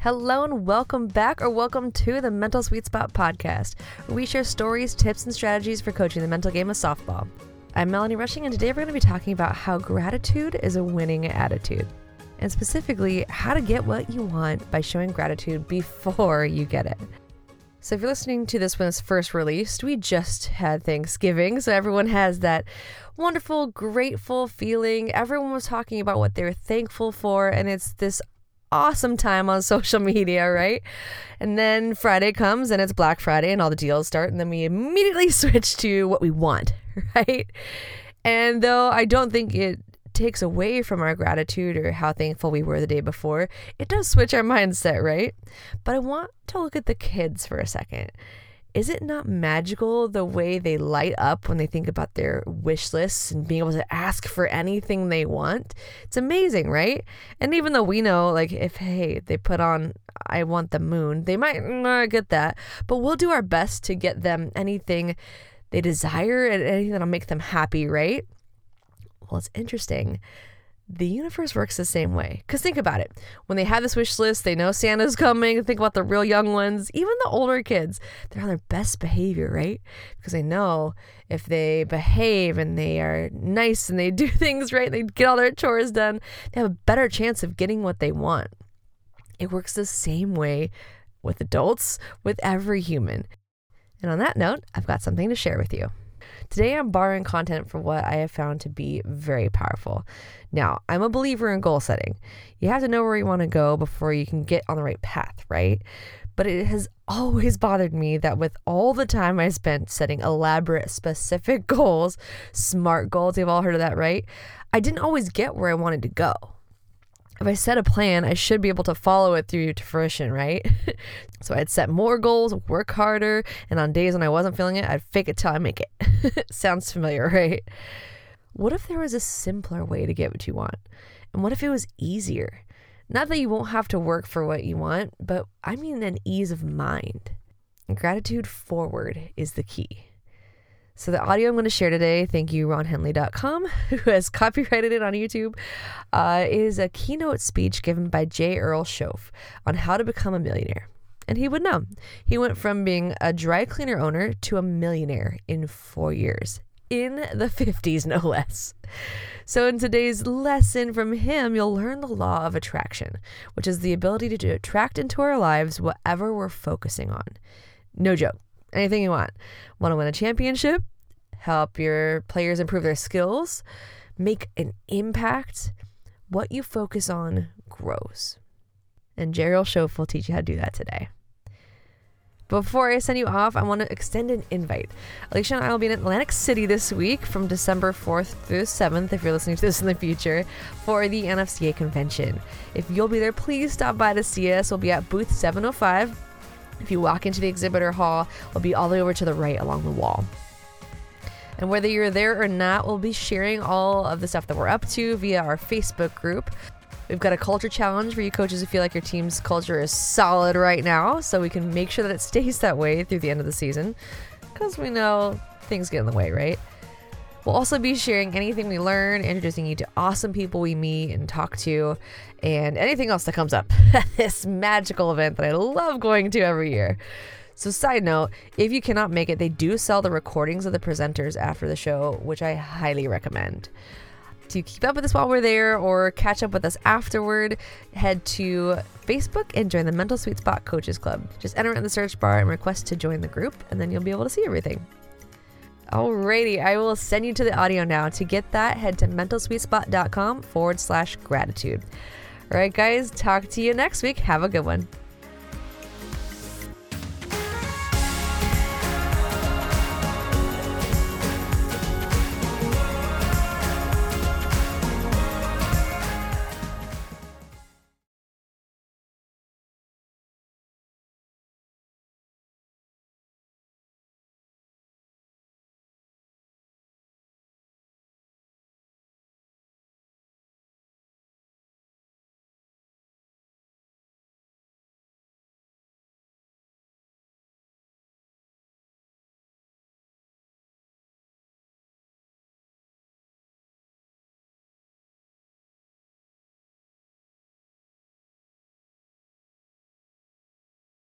Hello and welcome back, or welcome to the Mental Sweet Spot podcast, where we share stories, tips, and strategies for coaching the mental game of softball. I'm Melanie Rushing, and today we're going to be talking about how gratitude is a winning attitude, and specifically how to get what you want by showing gratitude before you get it. So, if you're listening to this when it's first released, we just had Thanksgiving, so everyone has that wonderful, grateful feeling. Everyone was talking about what they were thankful for, and it's this awesome time on social media, right? And then Friday comes and it's Black Friday and all the deals start, and then we immediately switch to what we want, right? And though I don't think it takes away from our gratitude or how thankful we were the day before, it does switch our mindset, right? But I want to look at the kids for a second is it not magical the way they light up when they think about their wish lists and being able to ask for anything they want? It's amazing, right? And even though we know, like, if, hey, they put on, I want the moon, they might not get that, but we'll do our best to get them anything they desire and anything that'll make them happy, right? Well, it's interesting the universe works the same way. Because think about it. When they have this wish list, they know Santa's coming. Think about the real young ones, even the older kids. They're on their best behavior, right? Because they know if they behave and they are nice and they do things right, they get all their chores done, they have a better chance of getting what they want. It works the same way with adults, with every human. And on that note, I've got something to share with you. Today, I'm borrowing content from what I have found to be very powerful. Now, I'm a believer in goal setting. You have to know where you want to go before you can get on the right path, right? But it has always bothered me that with all the time I spent setting elaborate, specific goals, SMART goals, you've all heard of that, right? I didn't always get where I wanted to go if I set a plan, I should be able to follow it through to fruition, right? so I'd set more goals, work harder, and on days when I wasn't feeling it, I'd fake it till I make it. Sounds familiar, right? What if there was a simpler way to get what you want? And what if it was easier? Not that you won't have to work for what you want, but I mean an ease of mind. Gratitude forward is the key. So the audio I'm going to share today, thank you ronhenley.com, who has copyrighted it on YouTube, uh, is a keynote speech given by J. Earl Shoaff on how to become a millionaire. And he would know. He went from being a dry cleaner owner to a millionaire in four years, in the 50s, no less. So, in today's lesson from him, you'll learn the law of attraction, which is the ability to attract into our lives whatever we're focusing on. No joke anything you want. Want to win a championship? Help your players improve their skills? Make an impact? What you focus on grows. And J. Earl Shoaff will teach you how to do that today. Before I send you off, I want to extend an invite. Alicia and I will be in Atlantic City this week from December 4th through 7th, if you're listening to this in the future, for the NFCA convention. If you'll be there, please stop by to see us. We'll be at booth 705 if you walk into the exhibitor hall, we'll be all the way over to the right along the wall. And whether you're there or not, we'll be sharing all of the stuff that we're up to via our Facebook group. We've got a culture challenge for you coaches who feel like your team's culture is solid right now, so we can make sure that it stays that way through the end of the season. Because we know things get in the way, right? We'll also be sharing anything we learn, introducing you to awesome people we meet and talk to, and anything else that comes up at this magical event that I love going to every year. So, side note, if you cannot make it, they do sell the recordings of the presenters after the show, which I highly recommend. To keep up with us while we're there or catch up with us afterward, head to Facebook and join the Mental Sweet Spot Coaches Club. Just enter in the search bar and request to join the group, and then you'll be able to see everything. Alrighty, I will send you to the audio now. To get that, head to mentalsweetspot.com forward slash gratitude. All right, guys, talk to you next week. Have a good one.